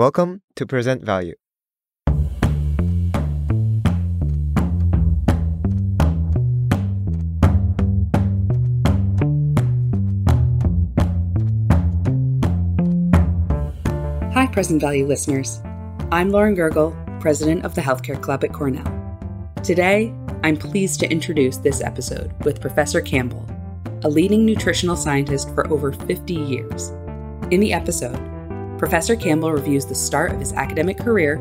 Welcome to Present Value. Hi, Present Value listeners. I'm Lauren Gergel, president of the Healthcare Club at Cornell. Today, I'm pleased to introduce this episode with Professor Campbell, a leading nutritional scientist for over 50 years. In the episode, Professor Campbell reviews the start of his academic career,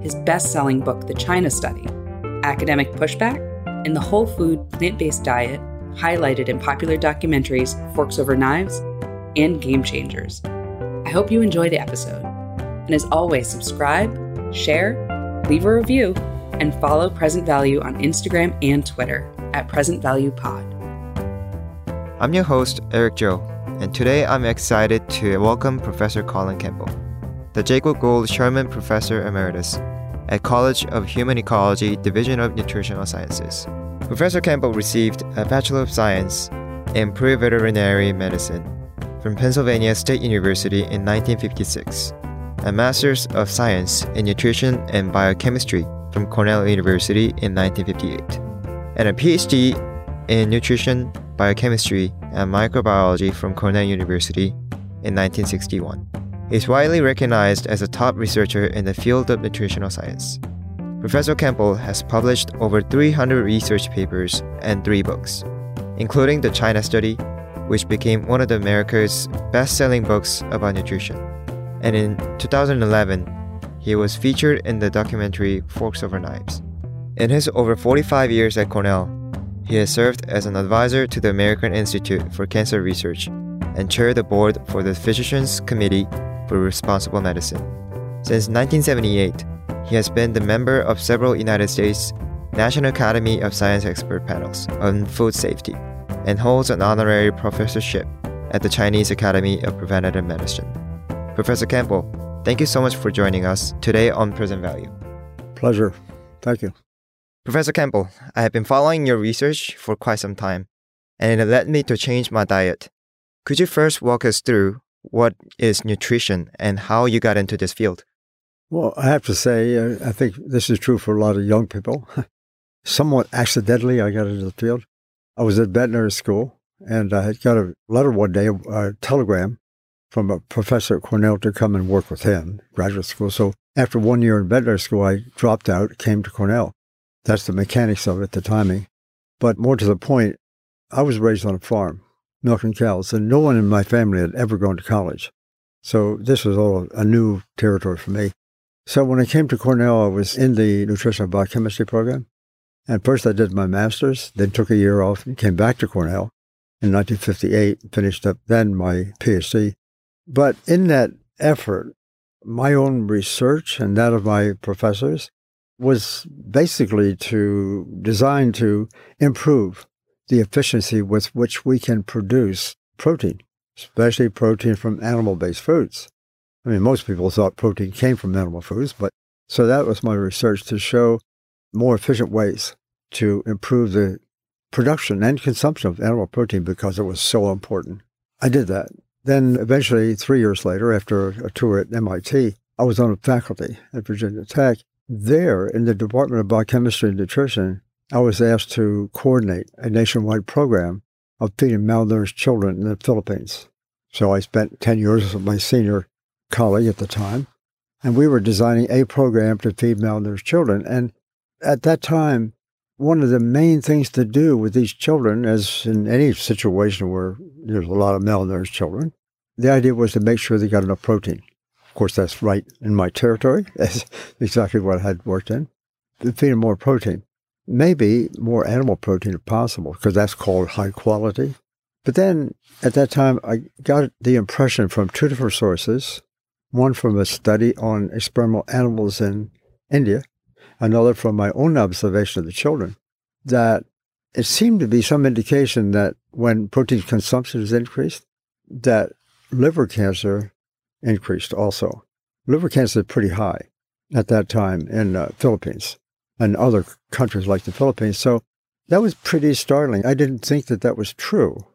his best selling book, The China Study, academic pushback, and the whole food plant based diet highlighted in popular documentaries Forks Over Knives and Game Changers. I hope you enjoy the episode. And as always, subscribe, share, leave a review, and follow Present Value on Instagram and Twitter at Present Value Pod. I'm your host, Eric Joe, and today I'm excited to welcome Professor Colin Campbell, the Jacob Gould Schurman Professor Emeritus at College of Human Ecology, Division of Nutritional Sciences. Professor Campbell received a Bachelor of Science in Pre-Veterinary Medicine from Pennsylvania State University in 1956, a Master's of Science in Nutrition and Biochemistry from Cornell University in 1958, and a PhD in Nutrition, Biochemistry, and Microbiology from Cornell University in 1961. He's widely recognized as a top researcher in the field of nutritional science. Professor Campbell has published over 300 research papers and three books, including the China Study, which became one of America's best-selling books about nutrition. And in 2011, he was featured in the documentary Forks Over Knives. In his over 45 years at Cornell, he has served as an advisor to the American Institute for Cancer Research and chaired the board for the Physicians Committee for Responsible Medicine. Since 1978, he has been the member of several United States National Academy of Science expert panels on food safety and holds an honorary professorship at the Chinese Academy of Preventative Medicine. Professor Campbell, thank you so much for joining us today on Present Value. Pleasure. Thank you. Professor Campbell, I have been following your research for quite some time, and it led me to change my diet. Could you first walk us through what is nutrition and how you got into this field? Well, I have to say, uh, I think this is true for a lot of young people. Somewhat accidentally, I got into the field. I was at veterinary school, and I got a letter one day, a telegram from a professor at Cornell to come and work with him, graduate school. So after one year in veterinary school, I dropped out, came to Cornell. That's the mechanics of it, the timing. But more to the point, I was raised on a farm, milking cows, and no one in my family had ever gone to college. So this was all a new territory for me. So when I came to Cornell, I was in the nutritional biochemistry program. And first I did my master's, then took a year off and came back to Cornell in 1958 and finished up then my PhD. But in that effort, my own research and that of my professors was basically to designed to improve the efficiency with which we can produce protein, especially protein from animal-based foods. I mean, most people thought protein came from animal foods, but so that was my research to show more efficient ways to improve the production and consumption of animal protein because it was so important. I did that. Then eventually, three years later, after a tour at MIT, I was on a faculty at Virginia Tech. There, in the Department of Biochemistry and Nutrition, I was asked to coordinate a nationwide program of feeding malnourished children in the Philippines. So I spent 10 years with my senior colleague at the time, and we were designing a program to feed malnourished children. And at that time, one of the main things to do with these children, as in any situation where there's a lot of malnourished children, the idea was to make sure they got enough protein. Of course, that's right in my territory. That's exactly what I had worked in. To feed them more protein. Maybe more animal protein if possible, because that's called high quality. But then at that time, I got the impression from two different sources one from a study on experimental animals in India, another from my own observation of the children, that it seemed to be some indication that when protein consumption is increased, that liver cancer increased also. Liver cancer is pretty high at that time in uh, Philippines and other countries like the Philippines. So that was pretty startling. I didn't think that that was true.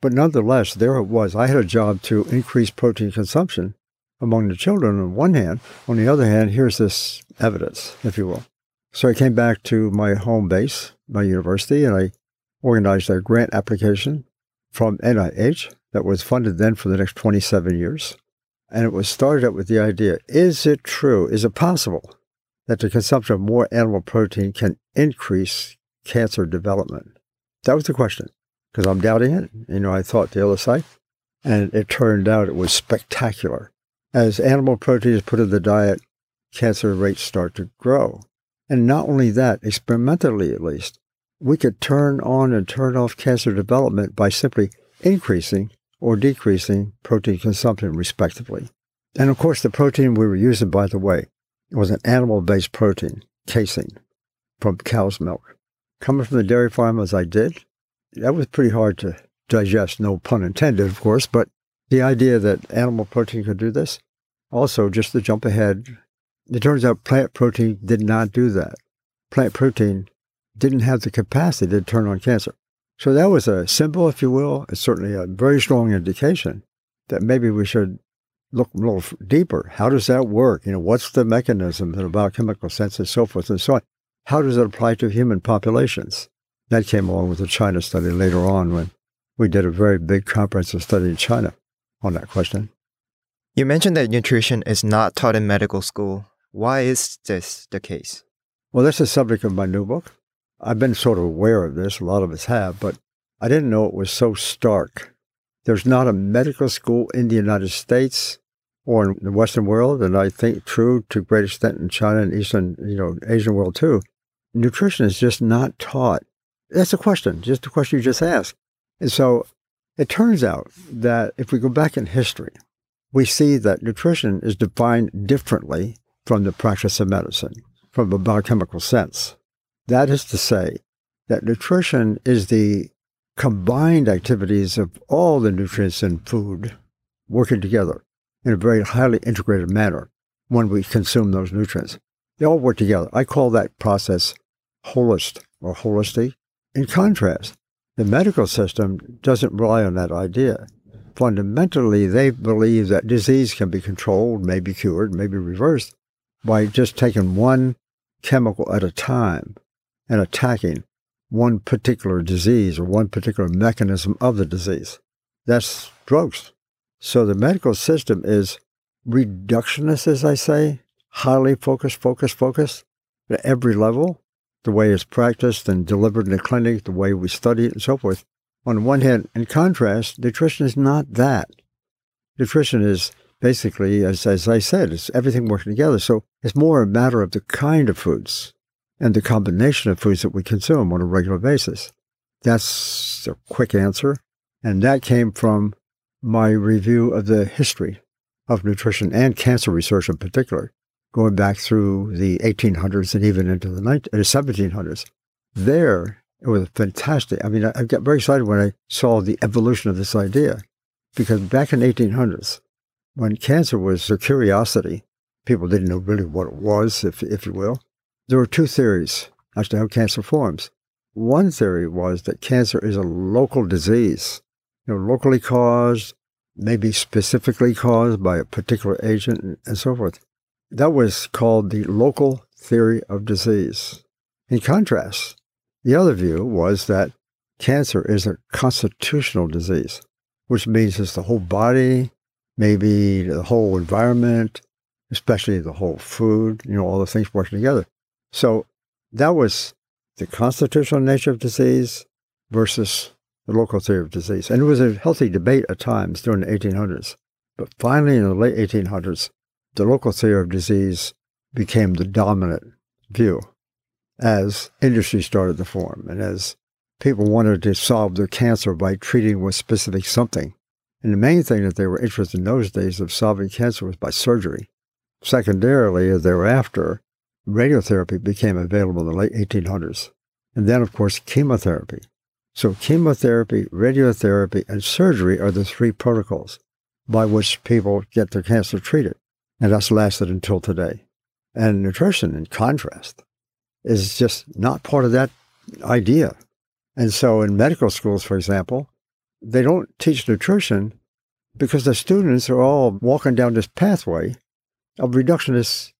But nonetheless, there it was. I had a job to increase protein consumption among the children on one hand. On the other hand, here's this evidence, if you will. So I came back to my home base, my university, and I organized a grant application from NIH that was funded then for the next 27 years. And it was started up with the idea is it true, is it possible that the consumption of more animal protein can increase cancer development? That was the question, because I'm doubting it. You know, I thought the other side. And it turned out it was spectacular. As animal protein is put in the diet, cancer rates start to grow. And not only that, experimentally at least, we could turn on and turn off cancer development by simply increasing or decreasing protein consumption, respectively. And of course, the protein we were using, by the way, was an animal based protein, casein, from cow's milk. Coming from the dairy farm as I did, that was pretty hard to digest, no pun intended, of course, but the idea that animal protein could do this. Also, just to jump ahead, it turns out plant protein did not do that. Plant protein didn't have the capacity to turn on cancer. So that was a symbol, if you will, it's certainly a very strong indication that maybe we should look a little deeper. How does that work? You know, what's the mechanism in a biochemical sense and so forth and so on? How does it apply to human populations? That came along with the China study later on when we did a very big comprehensive study in China on that question. You mentioned that nutrition is not taught in medical school. Why is this the case? Well, that's the subject of my new book. I've been sort of aware of this, a lot of us have, but I didn't know it was so stark. There's not a medical school in the United States or in the Western world, and I think true to great extent in China and Eastern, you know, Asian world too. Nutrition is just not taught. That's a question, just a question you just asked. And so it turns out that if we go back in history, we see that nutrition is defined differently from the practice of medicine, from a biochemical sense. That is to say, that nutrition is the combined activities of all the nutrients in food working together in a very highly integrated manner when we consume those nutrients. They all work together. I call that process holist or holistic. In contrast, the medical system doesn't rely on that idea. Fundamentally, they believe that disease can be controlled, may be cured, may be reversed by just taking one chemical at a time and attacking one particular disease or one particular mechanism of the disease. That's drugs. So the medical system is reductionist, as I say, highly focused, focused, focused at every level the way it's practiced and delivered in the clinic, the way we study it, and so forth. On one hand, in contrast, nutrition is not that. Nutrition is basically, as, as I said, it's everything working together. So it's more a matter of the kind of foods and the combination of foods that we consume on a regular basis. That's a quick answer. And that came from my review of the history of nutrition and cancer research in particular going back through the 1800s and even into the 19, 1700s. Uh, there, it was fantastic. I mean, I, I got very excited when I saw the evolution of this idea because back in the 1800s, when cancer was a curiosity, people didn't know really what it was, if, if you will. There were two theories as to how cancer forms. One theory was that cancer is a local disease, you know, locally caused, maybe specifically caused by a particular agent, and so forth. That was called the local theory of disease. In contrast, the other view was that cancer is a constitutional disease, which means it's the whole body, maybe the whole environment, especially the whole food, you know, all the things working together. So that was the constitutional nature of disease versus the local theory of disease. And it was a healthy debate at times during the 1800s. But finally, in the late 1800s, the local theory of disease became the dominant view as industry started to form and as people wanted to solve their cancer by treating with specific something. And the main thing that they were interested in those days of solving cancer was by surgery. Secondarily, thereafter, radiotherapy became available in the late 1800s. And then, of course, chemotherapy. So, chemotherapy, radiotherapy, and surgery are the three protocols by which people get their cancer treated. And that's lasted until today. And nutrition, in contrast, is just not part of that idea. And so in medical schools, for example, they don't teach nutrition because the students are all walking down this pathway of reductionist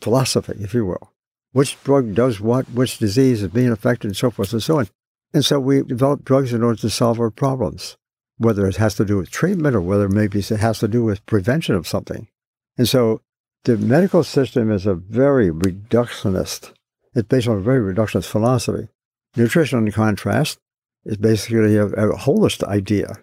philosophy, if you will. Which drug does what, which disease is being affected, and so forth and so on. And so we develop drugs in order to solve our problems, whether it has to do with treatment or whether maybe it has to do with prevention of something. And so the medical system is a very reductionist. It's based on a very reductionist philosophy. Nutrition, in contrast, is basically a, a holistic idea,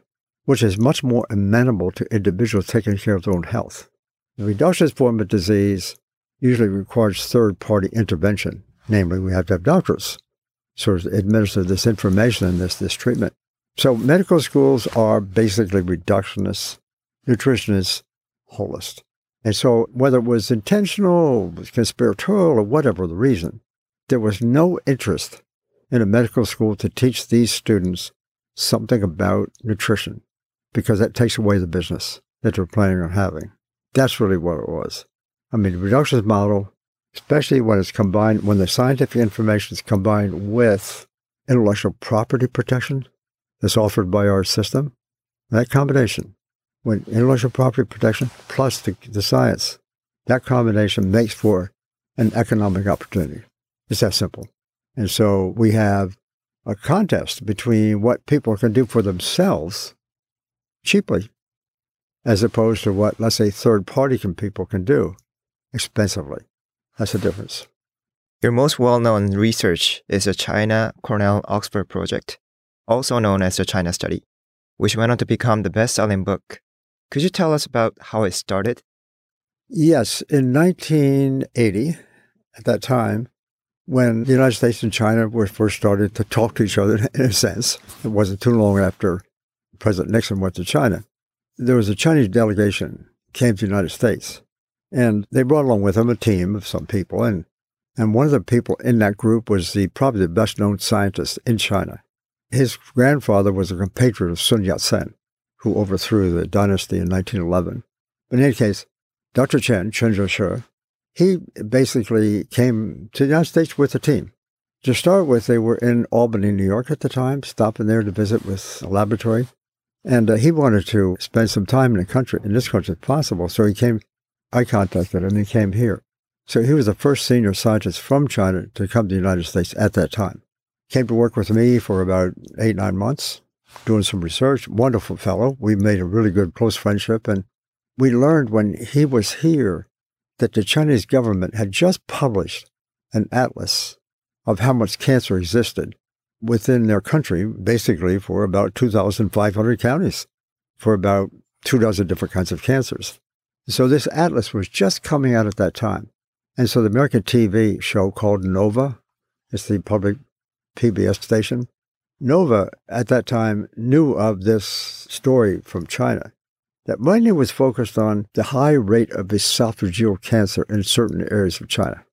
which is much more amenable to individuals taking care of their own health. The reductionist form of disease usually requires third party intervention. Namely, we have to have doctors sort of administer this information and this, this treatment. So medical schools are basically reductionists, nutritionists, holists. And so whether it was intentional, conspiratorial, or whatever the reason, there was no interest in a medical school to teach these students something about nutrition because that takes away the business that they're planning on having. That's really what it was. I mean, the reductionist model, especially when it's combined, when the scientific information is combined with intellectual property protection that's offered by our system, that combination, when intellectual property protection plus the, the science, that combination makes for an economic opportunity. It's that simple. And so we have a contest between what people can do for themselves cheaply as opposed to what, let's say, third party can, people can do expensively. That's the difference. Your most well known research is the China Cornell Oxford project, also known as the China Study, which went on to become the best selling book. Could you tell us about how it started? Yes. In 1980, at that time, when the United States and China were first started to talk to each other, in a sense, it wasn't too long after President Nixon went to China. There was a Chinese delegation came to the United States, and they brought along with them a team of some people, and and one of the people in that group was the probably the best known scientist in China. His grandfather was a compatriot of Sun Yat sen, who overthrew the dynasty in 1911. But in any case, Dr. Chen, Chen Junshi, he basically came to the United States with a team. To start with, they were in Albany, New York at the time, stopping there to visit with a laboratory. And uh, he wanted to spend some time in the country, in this country if possible. So he came, I contacted him, and he came here. So he was the first senior scientist from China to come to the United States at that time. Came to work with me for about eight, nine months, doing some research. Wonderful fellow. We made a really good close friendship. And we learned when he was here that the Chinese government had just published an atlas of how much cancer existed within their country, basically for about 2,500 counties, for about two dozen different kinds of cancers. So this atlas was just coming out at that time. And so the American TV show called Nova, it's the public PBS station, Nova at that time knew of this story from China that mainly was focused on the high rate of esophageal cancer in certain areas of China.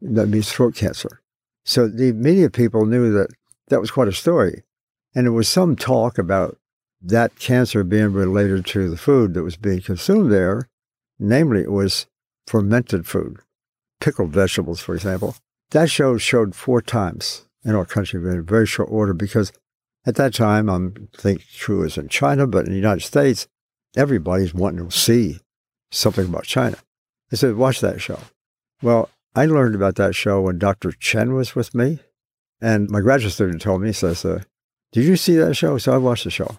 That means throat cancer. So the media people knew that that was quite a story. And there was some talk about that cancer being related to the food that was being consumed there. Namely, it was fermented food, pickled vegetables, for example. That show showed four times in our country in a very short order because at that time, I think true as in China, but in the United States, everybody's wanting to see something about China. I said, watch that show. Well, I learned about that show when Dr. Chen was with me. And my graduate student told me, he says, uh, did you see that show? So I watched the show.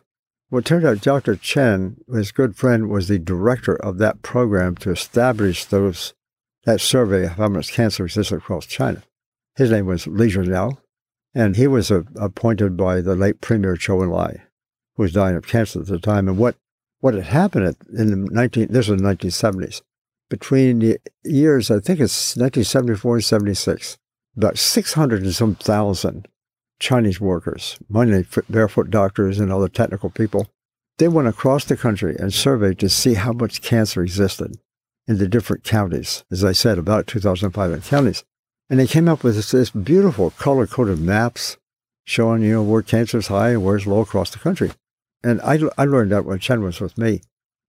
Well, it turned out Dr. Chen, his good friend, was the director of that program to establish those that survey of how much cancer exists across China. His name was Li Junyao, and he was uh, appointed by the late Premier Zhou Enlai, who was dying of cancer at the time. And what what had happened in the 19, this was the 1970s, between the years, I think it's 1974 and 76, about 600 and some thousand Chinese workers, mainly barefoot doctors and other technical people, they went across the country and surveyed to see how much cancer existed in the different counties. As I said, about 2,500 counties. And they came up with this, this beautiful color-coded maps showing, you know, where cancer is high and where it's low across the country. And I, I learned that when Chen was with me.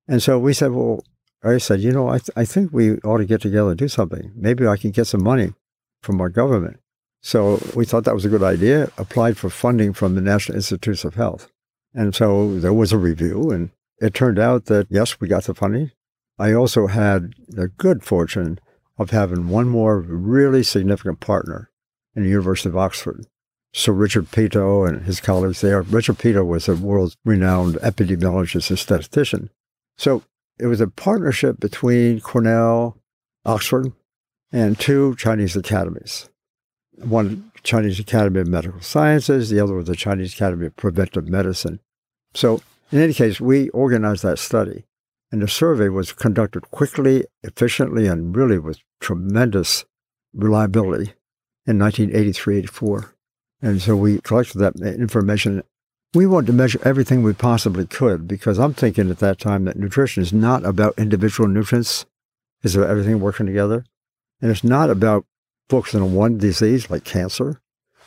And so we said, well, I said, you know, I, th- I think we ought to get together and do something. Maybe I can get some money from our government. So we thought that was a good idea, applied for funding from the National Institutes of Health. And so there was a review, and it turned out that, yes, we got the funding. I also had the good fortune of having one more really significant partner in the University of Oxford. Sir Richard Peto and his colleagues there. Richard Peto was a world renowned epidemiologist and statistician. So it was a partnership between Cornell, Oxford, and two Chinese academies. One Chinese Academy of Medical Sciences, the other was the Chinese Academy of Preventive Medicine. So, in any case, we organized that study, and the survey was conducted quickly, efficiently, and really with tremendous reliability in 1983 84. And so we collected that information. We wanted to measure everything we possibly could because I'm thinking at that time that nutrition is not about individual nutrients, it's about everything working together. And it's not about focusing on one disease like cancer,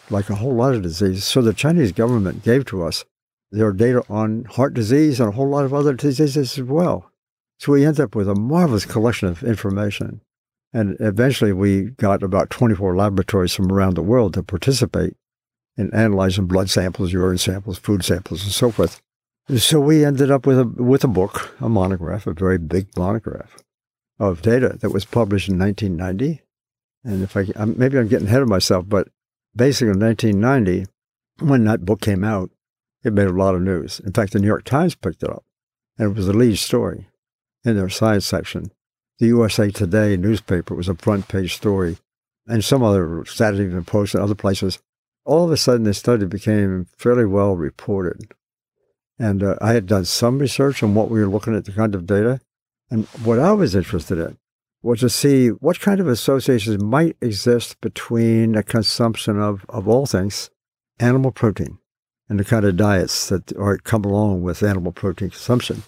like a whole lot of diseases. So the Chinese government gave to us their data on heart disease and a whole lot of other diseases as well. So we ended up with a marvelous collection of information. And eventually we got about 24 laboratories from around the world to participate in analyzing blood samples, urine samples, food samples, and so forth. So we ended up with a, with a book, a monograph, a very big monograph of data that was published in 1990. And if I, maybe I'm getting ahead of myself, but basically in 1990, when that book came out, it made a lot of news. In fact, the New York Times picked it up, and it was the lead story in their science section. The USA Today newspaper was a front page story, and some other Saturday Evening Post and other places. All of a sudden, this study became fairly well reported. And uh, I had done some research on what we were looking at, the kind of data, and what I was interested in was to see what kind of associations might exist between the consumption of, of all things, animal protein, and the kind of diets that are, come along with animal protein consumption,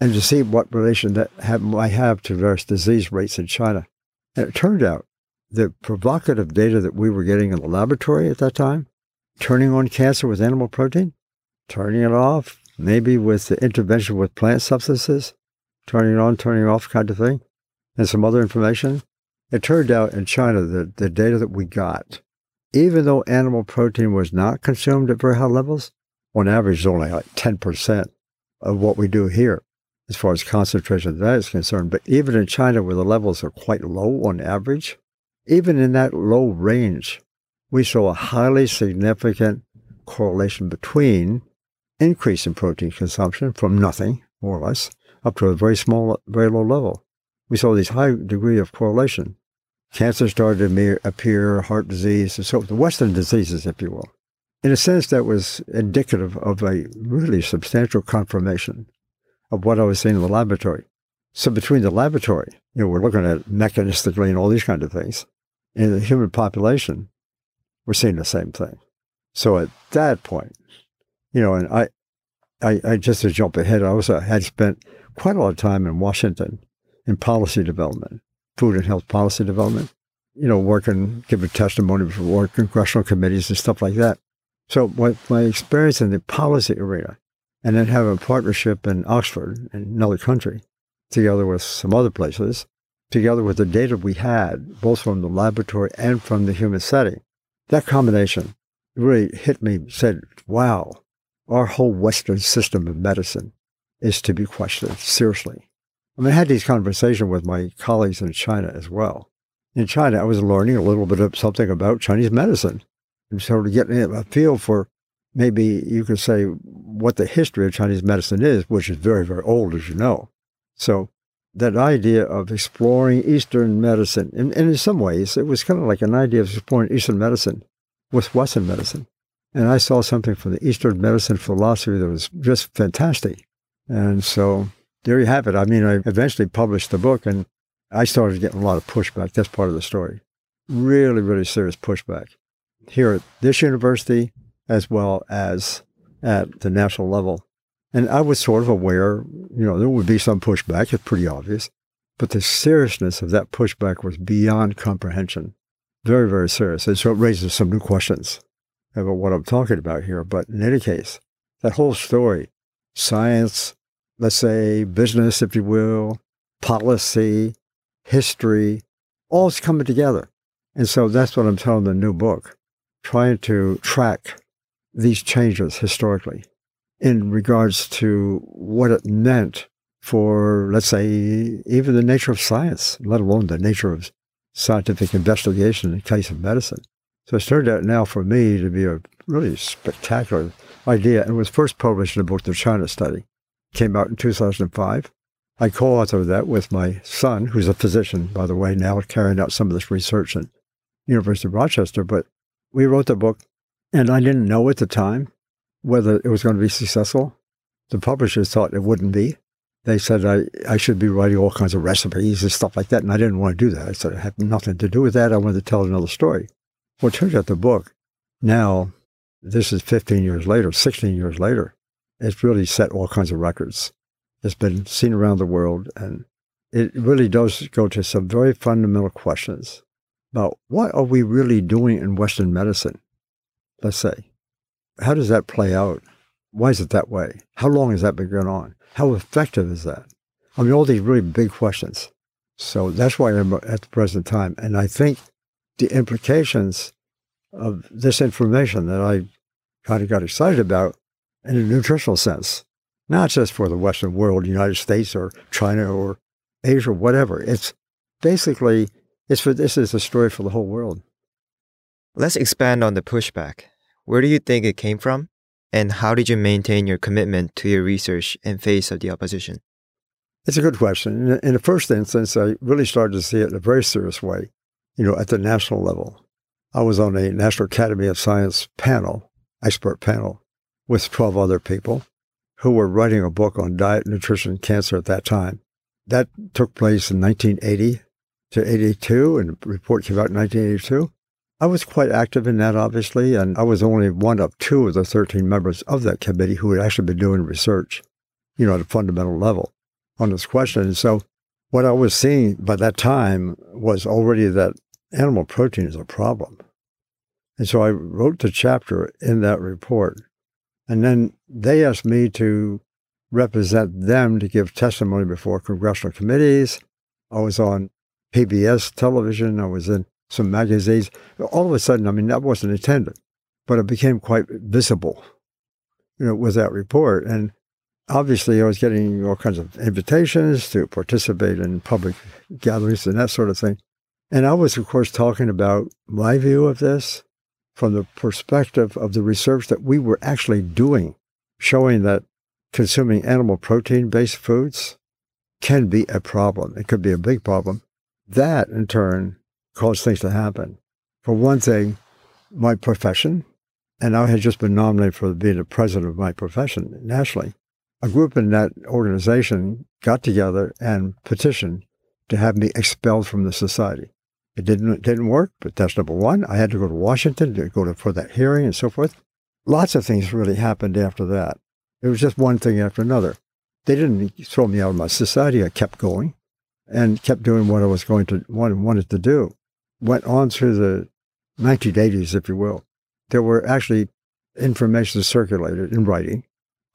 and to see what relation that have, might have to various disease rates in China. And it turned out the provocative data that we were getting in the laboratory at that time, turning on cancer with animal protein, turning it off, maybe with the intervention with plant substances, turning it on, turning it off kind of thing, and some other information. It turned out in China that the data that we got, even though animal protein was not consumed at very high levels, on average, is only like 10% of what we do here as far as concentration of that is concerned. But even in China, where the levels are quite low on average, even in that low range, we saw a highly significant correlation between increase in protein consumption from nothing, more or less, up to a very small, very low level. We saw this high degree of correlation. Cancer started to appear, heart disease, and so the Western diseases, if you will. In a sense, that was indicative of a really substantial confirmation of what I was seeing in the laboratory. So between the laboratory, you know, we're looking at mechanistically and all these kind of things. In the human population, we're seeing the same thing. So at that point, you know, and I, I, I just to jump ahead, I also had spent quite a lot of time in Washington in policy development, food and health policy development, you know, working, giving testimony for congressional committees and stuff like that. So my, my experience in the policy arena and then having a partnership in Oxford, in another country, together with some other places, together with the data we had, both from the laboratory and from the human setting, that combination really hit me, said, wow, our whole Western system of medicine is to be questioned seriously. I mean, I had these conversations with my colleagues in China as well. In China, I was learning a little bit of something about Chinese medicine and sort of getting a feel for maybe you could say what the history of Chinese medicine is, which is very, very old, as you know. So that idea of exploring Eastern medicine, and, and in some ways, it was kind of like an idea of exploring Eastern medicine with Western medicine. And I saw something from the Eastern medicine philosophy that was just fantastic. And so there you have it. I mean, I eventually published the book and I started getting a lot of pushback. That's part of the story. Really, really serious pushback here at this university as well as at the national level. And I was sort of aware, you know, there would be some pushback. It's pretty obvious. But the seriousness of that pushback was beyond comprehension. Very, very serious. And so it raises some new questions about what I'm talking about here. But in any case, that whole story, science, let's say business, if you will, policy, history, all is coming together. And so that's what I'm telling the new book, trying to track these changes historically in regards to what it meant for, let's say, even the nature of science, let alone the nature of scientific investigation in the case of medicine. So it's turned out now for me to be a really spectacular idea and was first published in a book, The China Study. Came out in 2005. I co-authored that with my son, who's a physician, by the way, now carrying out some of this research at University of Rochester. But we wrote the book, and I didn't know at the time whether it was going to be successful. The publishers thought it wouldn't be. They said I, I should be writing all kinds of recipes and stuff like that, and I didn't want to do that. I said I had nothing to do with that. I wanted to tell another story. Well, it turns out the book now, this is 15 years later, 16 years later, it's really set all kinds of records. It's been seen around the world, and it really does go to some very fundamental questions about what are we really doing in Western medicine, let's say. How does that play out? Why is it that way? How long has that been going on? How effective is that? I mean, all these really big questions. So that's why I'm at the present time. And I think the implications of this information that I kind of got excited about in a nutritional sense, not just for the Western world, United States or China or Asia or whatever. It's basically, it's for this is a story for the whole world. Let's expand on the pushback. Where do you think it came from? And how did you maintain your commitment to your research in face of the opposition? It's a good question. In the first instance, I really started to see it in a very serious way, you know, at the national level. I was on a National Academy of Science panel, expert panel, with 12 other people who were writing a book on diet, nutrition, and cancer at that time. That took place in 1980 to 82, and the report came out in 1982. I was quite active in that, obviously, and I was only one of two of the 13 members of that committee who had actually been doing research, you know, at a fundamental level on this question. And so what I was seeing by that time was already that animal protein is a problem. And so I wrote the chapter in that report. And then they asked me to represent them to give testimony before congressional committees. I was on PBS television. I was in some magazines. All of a sudden, I mean, that wasn't intended, but it became quite visible, you know, with that report. And obviously, I was getting all kinds of invitations to participate in public gatherings and that sort of thing. And I was, of course, talking about my view of this from the perspective of the research that we were actually doing, showing that consuming animal protein based foods can be a problem. It could be a big problem. That, in turn, caused things to happen. For one thing, my profession, and I had just been nominated for being the president of my profession nationally. A group in that organization got together and petitioned to have me expelled from the society. It didn't didn't work, but that's number one. I had to go to Washington to go to, for that hearing and so forth. Lots of things really happened after that. It was just one thing after another. They didn't throw me out of my society. I kept going and kept doing what I was going to wanted to do went on through the 1980s, if you will, there were actually information circulated in writing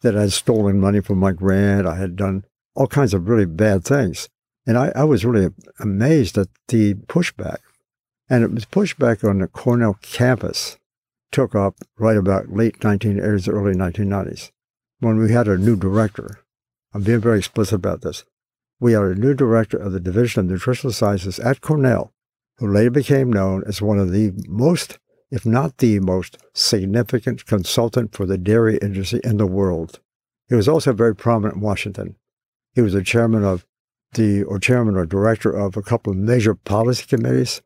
that I had stolen money from my grant. I had done all kinds of really bad things. And I, I was really amazed at the pushback. And it was pushback on the Cornell campus took up right about late 1980s, early 1990s, when we had a new director. I'm being very explicit about this. We had a new director of the Division of Nutritional Sciences at Cornell who later became known as one of the most, if not the most, significant consultant for the dairy industry in the world. He was also very prominent in Washington. He was the chairman of the, or chairman or director of a couple of major policy committees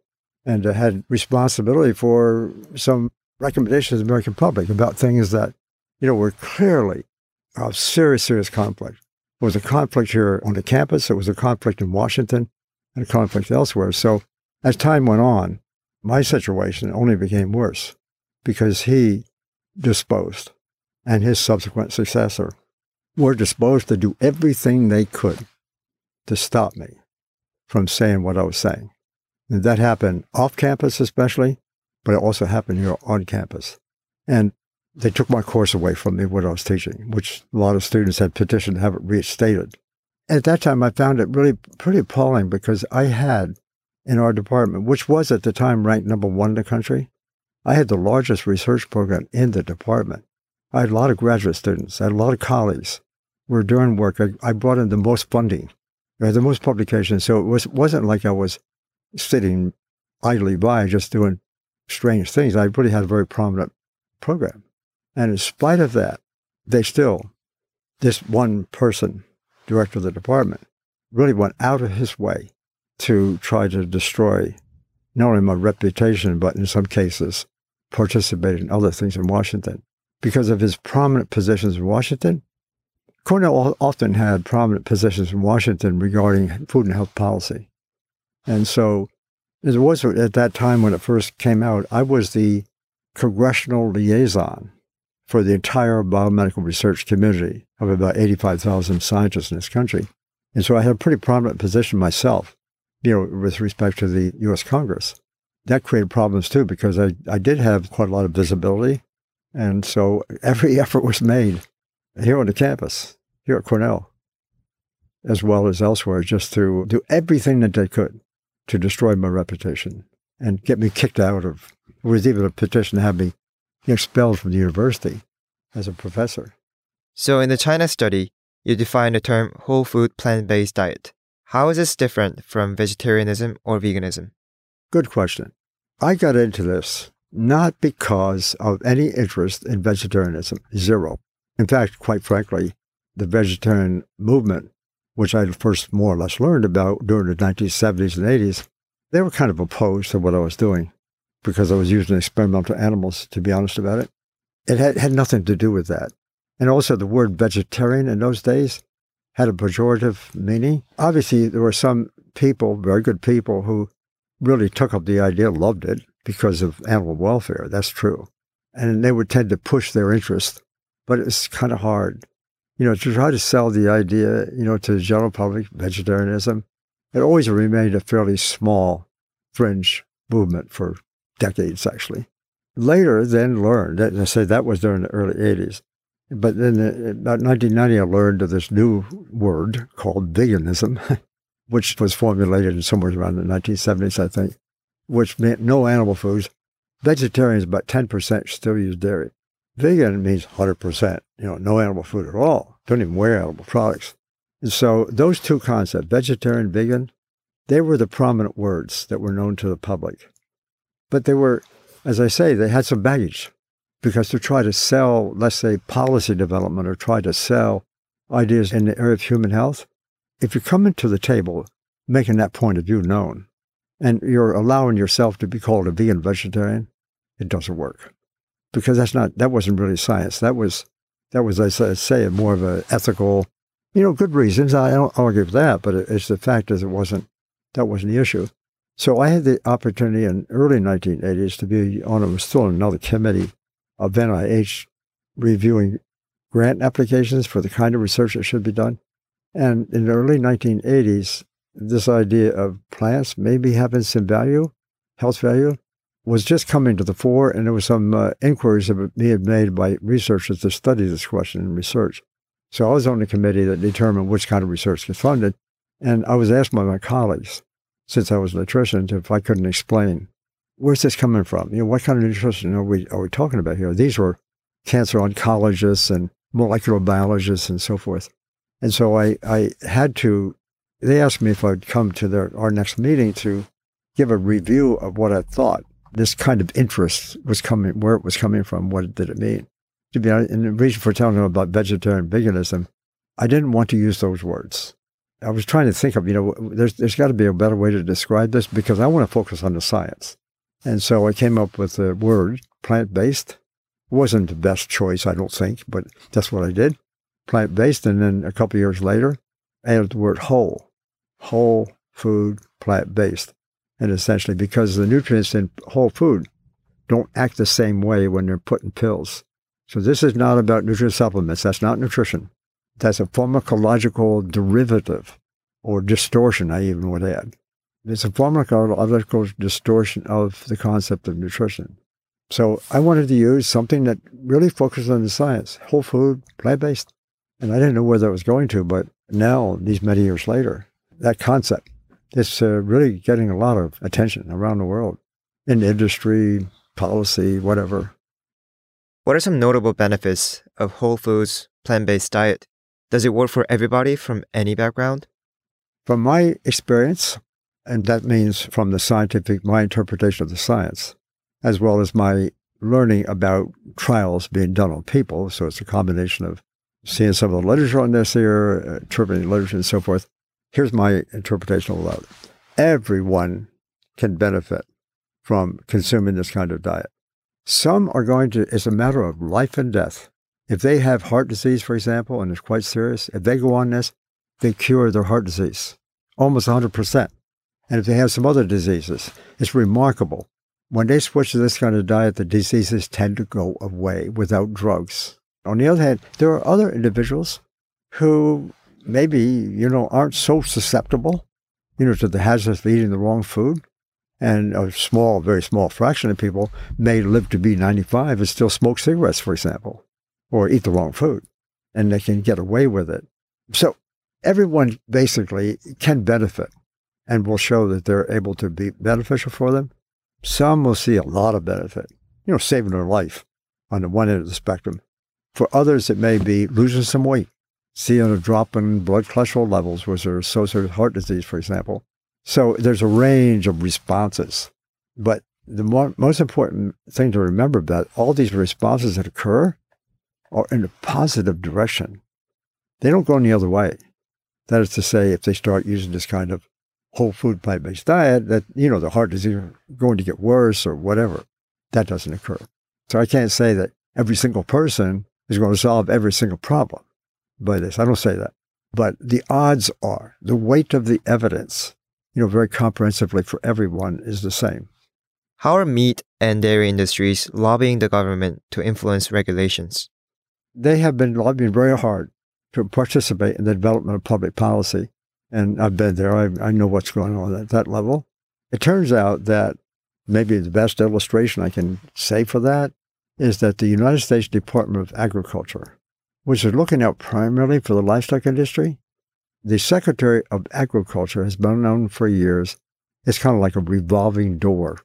and uh, had responsibility for some recommendations to the American public about things that, you know, were clearly of serious, serious conflict. It was a conflict here on the campus. It was a conflict in Washington and a conflict elsewhere. So as time went on, my situation only became worse because he disposed and his subsequent successor were disposed to do everything they could to stop me from saying what I was saying. And that happened off campus, especially, but it also happened here on campus. And they took my course away from me, what I was teaching, which a lot of students had petitioned to have it reinstated. At that time, I found it really pretty appalling because I had in our department, which was at the time ranked number one in the country. I had the largest research program in the department. I had a lot of graduate students, I had a lot of colleagues. We were doing work. I brought in the most funding, Had the most publications. So it was, wasn't like I was sitting idly by just doing strange things. I really had a very prominent program. And in spite of that, they still, this one person, director of the department, really went out of his way to try to destroy not only my reputation, but in some cases, participate in other things in Washington. Because of his prominent positions in Washington, Cornell often had prominent positions in Washington regarding food and health policy. And so it was at that time when it first came out, I was the congressional liaison for the entire biomedical research community of about 85,000 scientists in this country. And so I had a pretty prominent position myself, you know, with respect to the U.S. Congress. That created problems too, because I, I did have quite a lot of visibility. And so every effort was made here on the campus, here at Cornell, as well as elsewhere, just to do everything that they could to destroy my reputation and get me kicked out of. It was even a petition to have me expelled from the university as a professor. So, in the China study, you define the term whole food plant based diet. How is this different from vegetarianism or veganism? Good question. I got into this not because of any interest in vegetarianism, zero. In fact, quite frankly, the vegetarian movement, which I first more or less learned about during the 1970s and 80s, they were kind of opposed to what I was doing because I was using experimental animals, to be honest about it. It had, had nothing to do with that. And also, the word vegetarian in those days had a pejorative meaning. Obviously, there were some people, very good people, who really took up the idea, loved it because of animal welfare. That's true. And they would tend to push their interest, but it's kind of hard. You know, to try to sell the idea, you know, to the general public, vegetarianism, it always remained a fairly small fringe movement for decades, actually. Later, then learned, that, I say that was during the early 80s. But then in about 1990, I learned of this new word called veganism, which was formulated somewhere around the 1970s, I think, which meant no animal foods. Vegetarians, about 10% still use dairy. Vegan means 100%, you know, no animal food at all. Don't even wear animal products. And so those two concepts, vegetarian, vegan, they were the prominent words that were known to the public. But they were, as I say, they had some baggage because to try to sell, let's say, policy development or try to sell ideas in the area of human health, if you come into the table making that point of view known and you're allowing yourself to be called a vegan vegetarian, it doesn't work because that's not, that wasn't really science. That was, that was, I say, more of an ethical, you know, good reasons. I don't argue with that, but it's the fact is it wasn't, that wasn't the issue. So I had the opportunity in early 1980s to be on, it was still another committee of NIH reviewing grant applications for the kind of research that should be done. And in the early 1980s, this idea of plants maybe having some value, health value, was just coming to the fore, and there were some uh, inquiries that being made by researchers to study this question in research. So I was on the committee that determined which kind of research gets funded, and I was asked by my colleagues, since I was a nutritionist, if I couldn't explain where's this coming from? You know, what kind of nutrition are we are we talking about here? These were cancer oncologists and molecular biologists and so forth. And so I, I had to, they asked me if I'd come to their, our next meeting to give a review of what I thought this kind of interest was coming, where it was coming from, what did it mean. To be honest, and the reason for telling them about vegetarian veganism, I didn't want to use those words. I was trying to think of, you know, there's, there's got to be a better way to describe this because I want to focus on the science. And so I came up with the word plant based. Wasn't the best choice, I don't think, but that's what I did. Plant based. And then a couple years later, added the word whole, whole food, plant based. And essentially, because the nutrients in whole food don't act the same way when they're put in pills. So this is not about nutrient supplements. That's not nutrition. That's a pharmacological derivative or distortion, I even would add. It's a pharmacological distortion of the concept of nutrition. So I wanted to use something that really focused on the science, whole food, plant based. And I didn't know where that was going to, but now, these many years later, that concept is uh, really getting a lot of attention around the world in industry, policy, whatever. What are some notable benefits of whole foods, plant based diet? Does it work for everybody from any background? From my experience, and that means from the scientific, my interpretation of the science, as well as my learning about trials being done on people. So it's a combination of seeing some of the literature on this here, uh, interpreting literature and so forth. Here's my interpretation of that. Everyone can benefit from consuming this kind of diet. Some are going to, it's a matter of life and death. If they have heart disease, for example, and it's quite serious, if they go on this, they cure their heart disease almost 100%. And if they have some other diseases, it's remarkable. When they switch to this kind of diet, the diseases tend to go away without drugs. On the other hand, there are other individuals who maybe, you know, aren't so susceptible, you know, to the hazards of eating the wrong food. And a small, very small fraction of people may live to be 95 and still smoke cigarettes, for example, or eat the wrong food, and they can get away with it. So everyone basically can benefit and will show that they're able to be beneficial for them. Some will see a lot of benefit, you know, saving their life on the one end of the spectrum. For others, it may be losing some weight, seeing a drop in blood cholesterol levels, which are associated with heart disease, for example. So there's a range of responses. But the more, most important thing to remember about all these responses that occur are in a positive direction. They don't go any other way. That is to say, if they start using this kind of whole food plant based diet, that, you know, the heart disease is going to get worse or whatever. That doesn't occur. So I can't say that every single person is going to solve every single problem by this. I don't say that. But the odds are, the weight of the evidence, you know, very comprehensively for everyone is the same. How are meat and dairy industries lobbying the government to influence regulations? They have been lobbying very hard to participate in the development of public policy. And I've been there. I, I know what's going on at that level. It turns out that maybe the best illustration I can say for that is that the United States Department of Agriculture, is looking out primarily for the livestock industry, the Secretary of Agriculture has been known for years. It's kind of like a revolving door.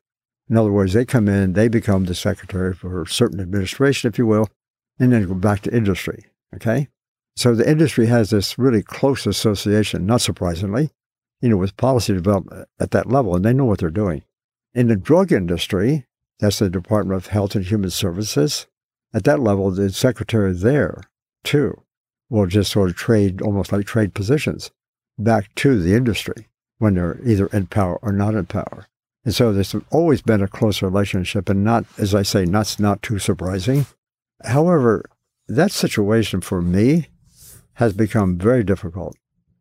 In other words, they come in, they become the secretary for a certain administration, if you will, and then go back to industry. Okay? So the industry has this really close association, not surprisingly, you know, with policy development at that level, and they know what they're doing. In the drug industry, that's the Department of Health and Human Services. At that level, the secretary there, too, will just sort of trade, almost like trade positions, back to the industry when they're either in power or not in power. And so there's always been a close relationship, and not, as I say, not, not too surprising. However, that situation for me has become very difficult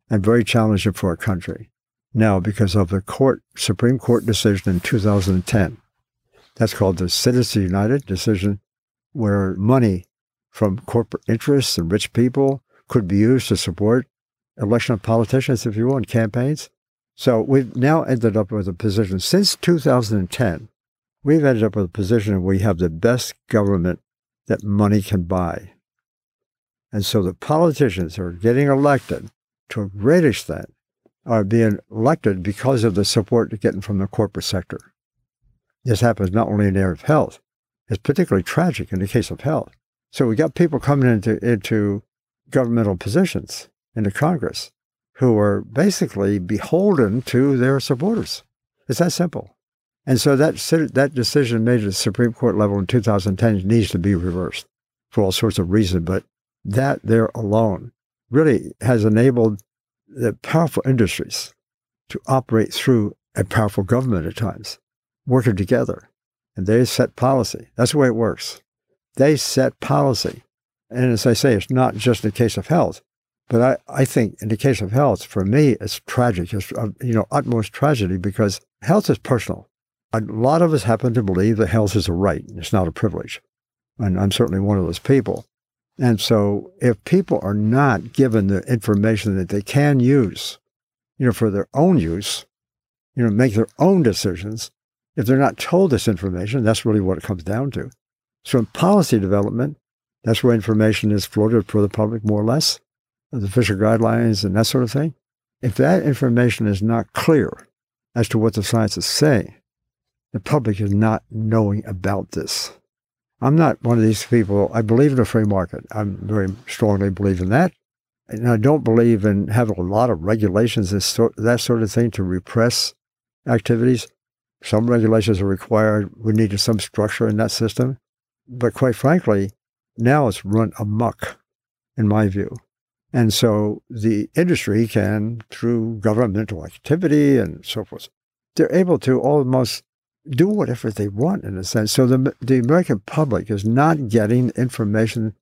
and very challenging for our country now because of the court Supreme Court decision in 2010. That's called the Citizens United decision, where money from corporate interests and rich people could be used to support election of politicians, if you will, in campaigns. So we've now ended up with a position since 2010. We've ended up with a position where we have the best government that money can buy. And so the politicians who are getting elected to a great extent are being elected because of the support they're getting from the corporate sector. This happens not only in the area of health, it's particularly tragic in the case of health. So we got people coming into, into governmental positions into Congress who are basically beholden to their supporters. It's that simple. And so that, that decision made at the Supreme Court level in 2010 needs to be reversed for all sorts of reasons, but that there alone really has enabled the powerful industries to operate through a powerful government at times, working together. And they set policy. That's the way it works. They set policy. And as I say, it's not just a case of health, but I, I think in the case of health, for me, it's tragic. It's, uh, you know, utmost tragedy because health is personal. A lot of us happen to believe that health is a right. It's not a privilege. And I'm certainly one of those people. And so if people are not given the information that they can use, you know, for their own use, you know, make their own decisions, if they're not told this information, that's really what it comes down to. So in policy development, that's where information is floated for the public more or less, the official guidelines and that sort of thing. If that information is not clear as to what the science is saying, the public is not knowing about this. I'm not one of these people. I believe in a free market. I very strongly believe in that. And I don't believe in having a lot of regulations and that sort of thing to repress activities. Some regulations are required. We need some structure in that system. But quite frankly, now it's run amok, in my view. And so the industry can, through governmental activity and so forth, they're able to almost do whatever they want in a sense. So the, the American public is not getting information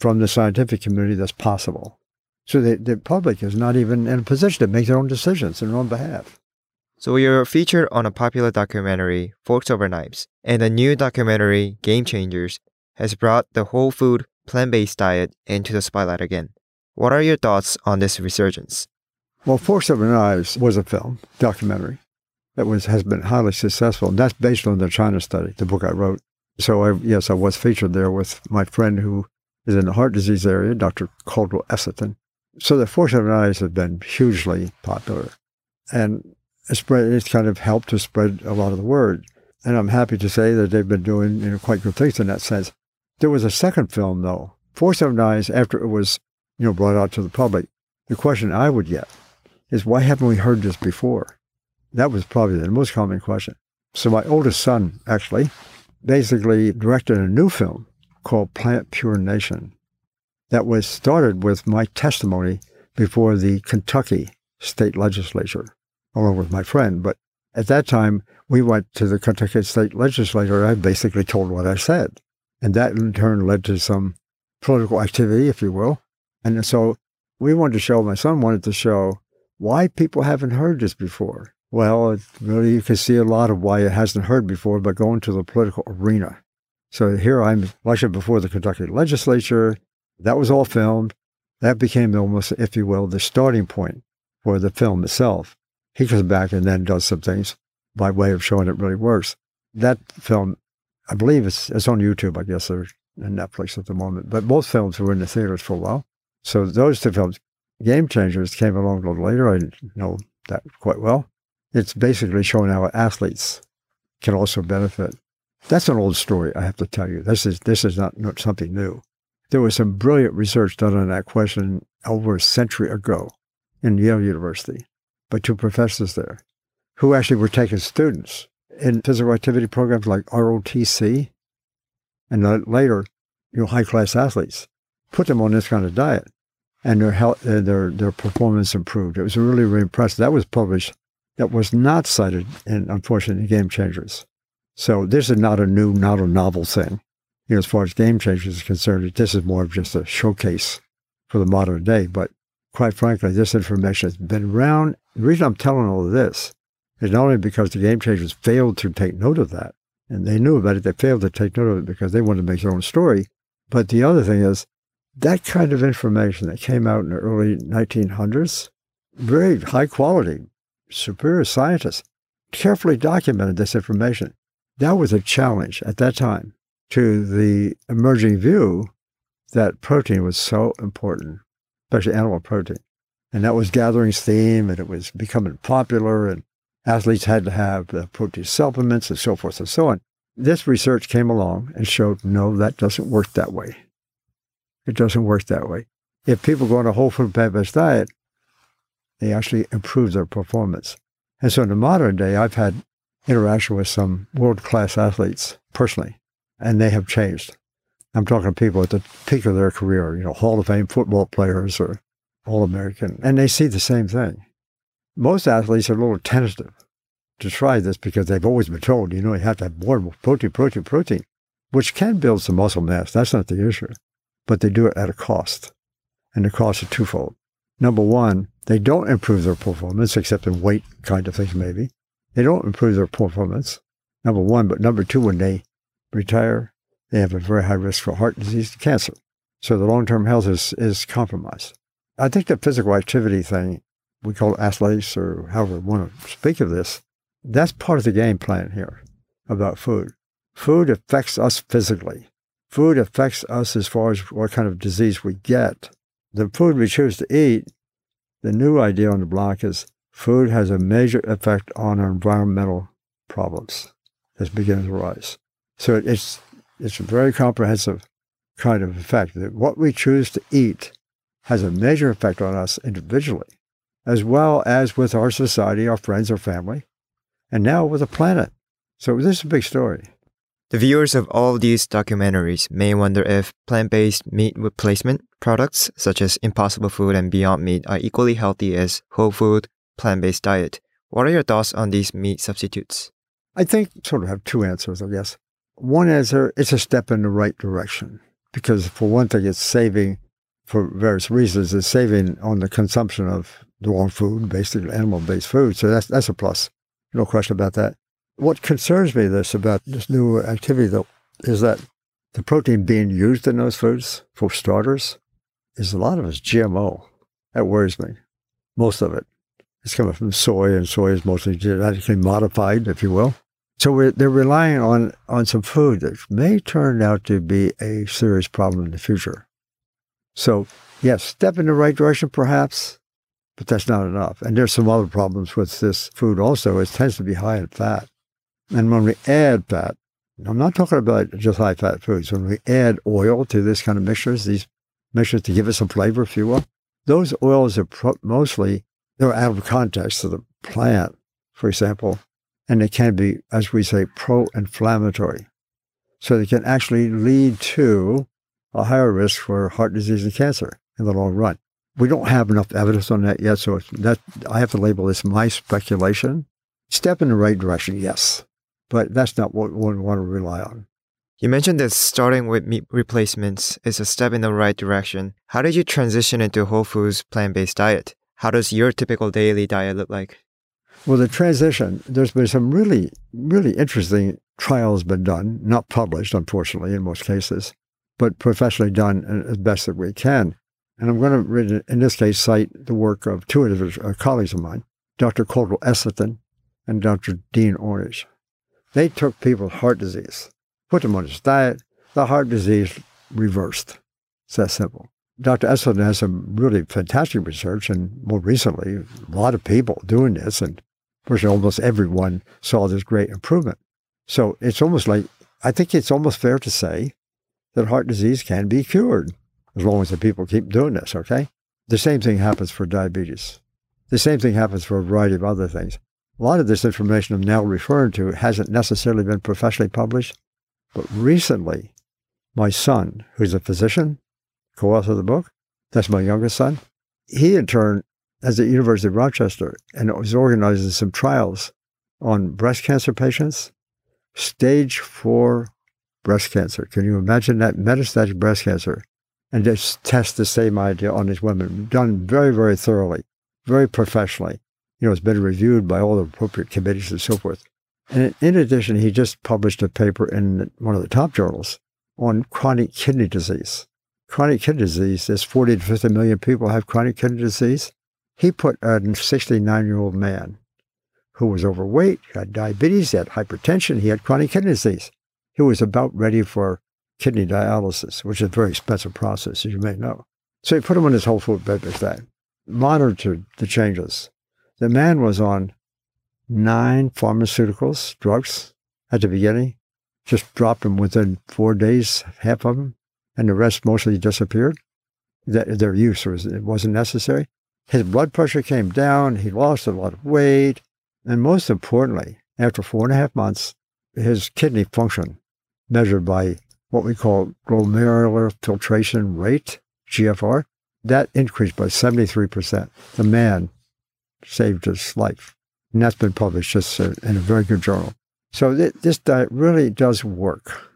from the scientific community that's possible. So the, the public is not even in a position to make their own decisions in their own behalf. So you're featured on a popular documentary, Forks Over Knives, and the new documentary, Game Changers, has brought the whole food, plant-based diet into the spotlight again. What are your thoughts on this resurgence? Well, Forks Over Knives was a film, documentary, that was has been highly successful. And that's based on the China study, the book I wrote. So I, yes, I was featured there with my friend who is in the heart disease area, Dr. Caldwell Esselstyn. So the Forks Over Knives have been hugely popular. And spread, it's kind of helped to spread a lot of the word. And I'm happy to say that they've been doing you know, quite good things in that sense. There was a second film, though, Forks Over Knives, after it was you know, brought out to the public. The question I would get is, why haven't we heard this before? That was probably the most common question. So my oldest son actually basically directed a new film called Plant Pure Nation that was started with my testimony before the Kentucky state legislature, along with my friend. But at that time, we went to the Kentucky state legislature. I basically told what I said. And that in turn led to some political activity, if you will. And so we wanted to show, my son wanted to show why people haven't heard this before. Well, really, you can see a lot of why it hasn't heard before by going to the political arena. So here I'm lectured before the Kentucky legislature. That was all filmed. That became almost, if you will, the starting point for the film itself. He comes back and then does some things by way of showing it really works. That film, I believe it's, it's on YouTube, I guess, or Netflix at the moment. But both films were in the theaters for a while. So those two films, Game Changers, came along a little later. I know that quite well. It's basically showing how athletes can also benefit. That's an old story, I have to tell you. This is this is not, not something new. There was some brilliant research done on that question over a century ago in Yale University by two professors there who actually were taking students in physical activity programs like ROTC and later, you know, high class athletes, put them on this kind of diet and their health, uh, their their performance improved. It was really really impressive. That was published. That was not cited in unfortunately Game Changers. So this is not a new, not a novel thing. You know, as far as Game Changers is concerned, this is more of just a showcase for the modern day. But quite frankly, this information has been around. The reason I'm telling all of this is not only because the Game Changers failed to take note of that, and they knew about it, they failed to take note of it because they wanted to make their own story. But the other thing is, that kind of information that came out in the early 1900s, very high quality, superior scientists carefully documented this information. That was a challenge at that time to the emerging view that protein was so important, especially animal protein. And that was gathering steam and it was becoming popular and athletes had to have the protein supplements and so forth and so on. This research came along and showed no, that doesn't work that way. It doesn't work that way. If people go on a whole food plant-based diet, they actually improve their performance. And so in the modern day, I've had interaction with some world-class athletes personally, and they have changed. I'm talking to people at the peak of their career, you know, Hall of Fame football players or All American, and they see the same thing. Most athletes are a little tentative to try this because they've always been told, you know, you have to have more protein, protein, protein, which can build some muscle mass. That's not the issue but they do it at a cost. And the cost is twofold. Number one, they don't improve their performance, except in weight kind of things, maybe. They don't improve their performance, number one. But number two, when they retire, they have a very high risk for heart disease and cancer. So the long term health is, is compromised. I think the physical activity thing, we call it athletics or however we want to speak of this, that's part of the game plan here about food. Food affects us physically food affects us as far as what kind of disease we get. The food we choose to eat, the new idea on the block is food has a major effect on our environmental problems as begin to rise. So it's It's a very comprehensive kind of effect that what we choose to eat has a major effect on us individually, as well as with our society, our friends, our family, and now with the planet. So this is a big story. The viewers of all these documentaries may wonder if plant based meat replacement products such as Impossible Food and Beyond Meat are equally healthy as whole food, plant based diet. What are your thoughts on these meat substitutes? I think sort of have two answers, I guess. One answer, it's a step in the right direction because for one thing, it's saving for various reasons. It's saving on the consumption of the wrong food, basically animal-based food. So that's that's a plus, no question about that. What concerns me this about this new activity, though, is that the protein being used in those foods, for starters, is a lot of it's GMO. That worries me. Most of it. It's coming from soy, and soy is mostly genetically modified, if you will. So they're relying on, on some food that may turn out to be a serious problem in the future. So, yes, step in the right direction, perhaps, but that's not enough. And there's some other problems with this food also. It tends to be high in fat. And when we add fat, I'm not talking about just high fat foods. When we add oil to this kind of mixtures, these mixtures to give it some flavor, if you will, those oils are pro- mostly they're out of context of the plant, for example, and they can be, as we say, pro-inflammatory. So they can actually lead to a higher risk for heart disease and cancer in the long run. We don't have enough evidence on that yet, so that I have to label this my speculation. Step in the right direction, yes but that's not what we want to rely on. You mentioned that starting with meat replacements is a step in the right direction. How did you transition into Whole Foods plant based diet? How does your typical daily diet look like? Well, the transition, there's been some really, really interesting trials been done, not published, unfortunately, in most cases, but professionally done as best that we can. And I'm going to, in this case, cite the work of two of uh, colleagues of mine, Dr. Caldwell Esselstyn and Dr. Dean Ornish. They took people with heart disease, put them on this diet, the heart disease reversed. It's that simple. Dr. Esselstyn has some really fantastic research, and more recently, a lot of people doing this, and almost everyone saw this great improvement. So it's almost like, I think it's almost fair to say that heart disease can be cured as long as the people keep doing this, okay? The same thing happens for diabetes. The same thing happens for a variety of other things. A lot of this information I'm now referring to hasn't necessarily been professionally published, but recently, my son, who's a physician, co-author of the book, that's my youngest son, he in turn at the University of Rochester and was organizing some trials on breast cancer patients, stage four breast cancer. Can you imagine that metastatic breast cancer? And just test the same idea on these women, done very, very thoroughly, very professionally you know, it's been reviewed by all the appropriate committees and so forth. And in addition, he just published a paper in one of the top journals on chronic kidney disease. Chronic kidney disease, there's 40 to 50 million people have chronic kidney disease. He put a 69 year old man who was overweight, had diabetes, had hypertension, he had chronic kidney disease. He was about ready for kidney dialysis, which is a very expensive process, as you may know. So he put him on his whole food bed-based diet, monitored the changes, the man was on nine pharmaceuticals, drugs at the beginning, just dropped them within four days, half of them, and the rest mostly disappeared. That their use was it wasn't necessary. His blood pressure came down. He lost a lot of weight, and most importantly, after four and a half months, his kidney function, measured by what we call glomerular filtration rate (GFR), that increased by 73%. The man saved his life. And that's been published just uh, in a very good journal. So th- this diet really does work.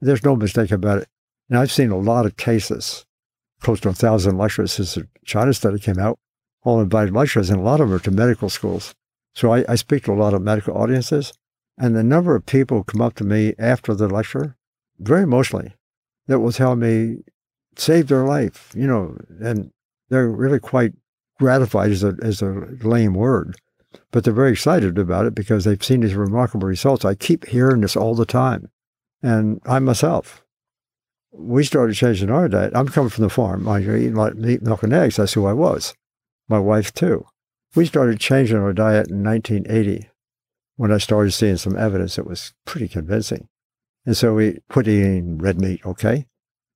There's no mistake about it. And I've seen a lot of cases, close to a thousand lecturers since the China study came out, all invited lecturers, and a lot of them are to medical schools. So I, I speak to a lot of medical audiences, and the number of people who come up to me after the lecture, very emotionally, that will tell me saved their life, you know, and they're really quite gratified is a, is a lame word, but they're very excited about it because they've seen these remarkable results. I keep hearing this all the time. And I myself, we started changing our diet. I'm coming from the farm. I eat meat, milk, and eggs. That's who I was. My wife, too. We started changing our diet in 1980 when I started seeing some evidence that was pretty convincing. And so we quit eating red meat, okay?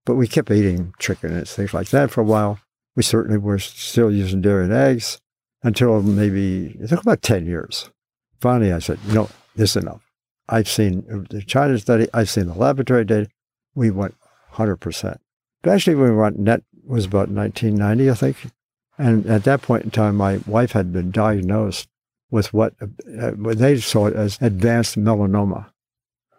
But we kept eating chicken and things like that for a while. We certainly were still using dairy and eggs until maybe, it took about 10 years. Finally, I said, you know, this is enough. I've seen uh, the China study, I've seen the laboratory data. We went 100%. But actually, we went net was about 1990, I think. And at that point in time, my wife had been diagnosed with what, uh, they saw as advanced melanoma,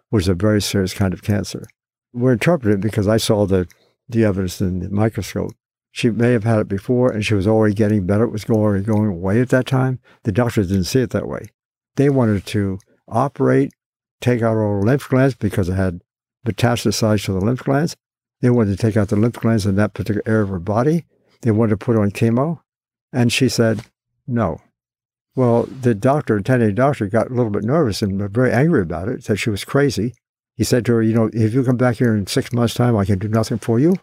which is a very serious kind of cancer. We're interpreting because I saw the, the evidence in the microscope. She may have had it before and she was already getting better. It was going, going away at that time. The doctors didn't see it that way. They wanted to operate, take out all the lymph glands because it had metastasized to the lymph glands. They wanted to take out the lymph glands in that particular area of her body. They wanted to put her on chemo. And she said, no. Well, the doctor, attending doctor, got a little bit nervous and very angry about it, said she was crazy. He said to her, you know, if you come back here in six months' time, I can do nothing for you.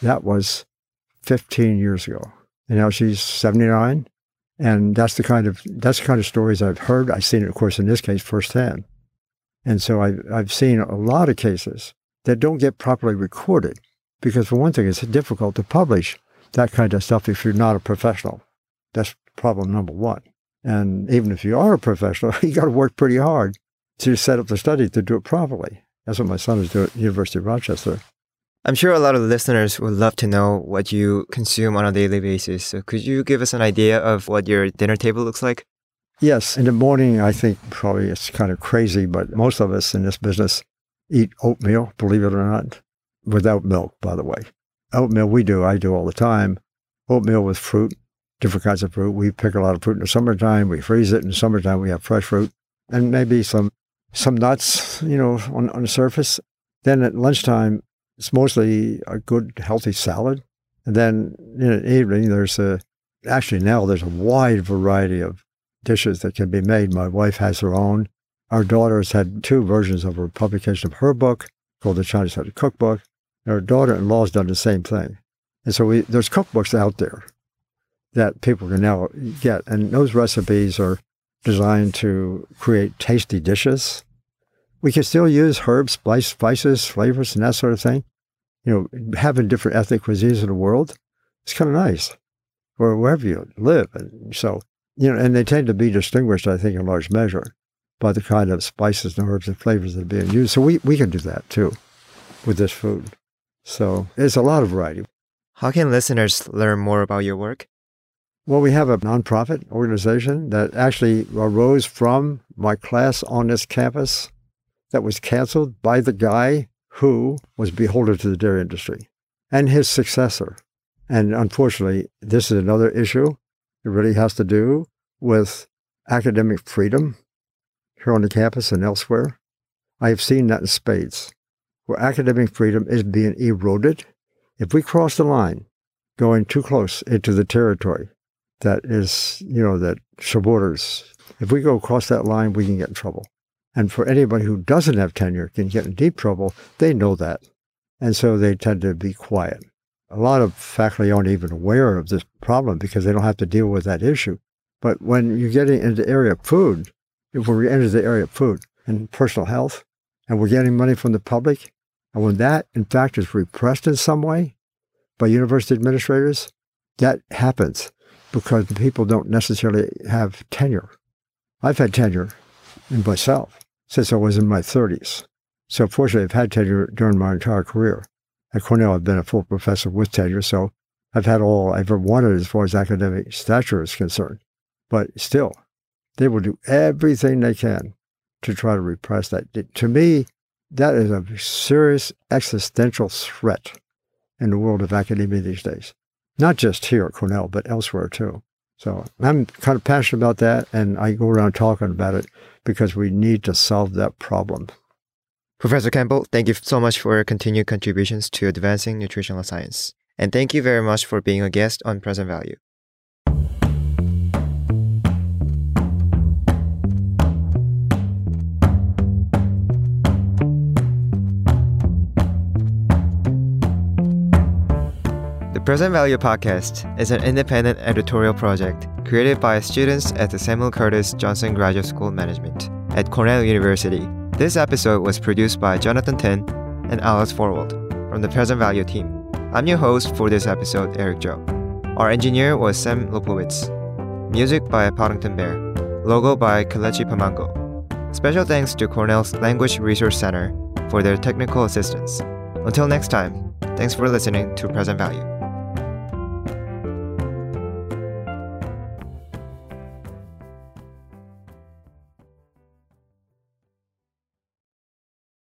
That was 15 years ago. And now she's 79. And that's the kind of that's the kind of stories I've heard. I've seen it, of course, in this case firsthand. And so I've, I've seen a lot of cases that don't get properly recorded because, for one thing, it's difficult to publish that kind of stuff if you're not a professional. That's problem number one. And even if you are a professional, you got to work pretty hard to set up the study to do it properly. That's what my son is doing at the University of Rochester. I'm sure a lot of listeners would love to know what you consume on a daily basis. So could you give us an idea of what your dinner table looks like? Yes. In the morning, I think probably it's kind of crazy, but most of us in this business eat oatmeal, believe it or not, without milk, by the way. Oatmeal, we do, I do all the time. Oatmeal with fruit, different kinds of fruit. We pick a lot of fruit in the summertime. We freeze it. In the summertime, we have fresh fruit and maybe some some nuts, you know, on, on the surface. Then at lunchtime, it's mostly a good, healthy salad. And then in the evening, there's a, actually now there's a wide variety of dishes that can be made. My wife has her own. Our daughter has had two versions of her publication of her book called the Chinese Cookbook. And her daughter-in-law has done the same thing. And so we, there's cookbooks out there that people can now get. And those recipes are designed to create tasty dishes. We can still use herbs, spice, spices, flavors, and that sort of thing. You know, having different ethnic cuisines in the world, it's kind of nice, or wherever you live. And so, you know, and they tend to be distinguished, I think, in large measure by the kind of spices and herbs and flavors that are being used. So we, we can do that too with this food. So it's a lot of variety. How can listeners learn more about your work? Well, we have a nonprofit organization that actually arose from my class on this campus that was canceled by the guy who was beholden to the dairy industry and his successor. And unfortunately, this is another issue. It really has to do with academic freedom here on the campus and elsewhere. I have seen that in spades, where academic freedom is being eroded. If we cross the line, going too close into the territory that is, you know, that borders, if we go across that line, we can get in trouble. And for anybody who doesn't have tenure can get in deep trouble, they know that. And so they tend to be quiet. A lot of faculty aren't even aware of this problem because they don't have to deal with that issue. But when you're getting into the area of food, if we enter the area of food and personal health, and we're getting money from the public, and when that, in fact, is repressed in some way by university administrators, that happens because the people don't necessarily have tenure. I've had tenure in myself since I was in my 30s. So fortunately, I've had tenure during my entire career. At Cornell, I've been a full professor with tenure, so I've had all I ever wanted as far as academic stature is concerned. But still, they will do everything they can to try to repress that. To me, that is a serious existential threat in the world of academia these days. Not just here at Cornell, but elsewhere too. So I'm kind of passionate about that, and I go around talking about it because we need to solve that problem. Professor Campbell, thank you so much for your continued contributions to advancing nutritional science. And thank you very much for being a guest on Present Value. Present Value Podcast is an independent editorial project created by students at the Samuel Curtis Johnson Graduate School of Management at Cornell University This episode was produced by Jonathan Tin and Alice Forwald from the Present Value team. I'm your host for this episode, Eric Joe. Our engineer was Sam Lopowitz. Music by Poddington Bear. Logo by Kalechi Pamango. Special thanks to Cornell's Language Resource Center for their technical assistance. Until next time, thanks for listening to Present Value.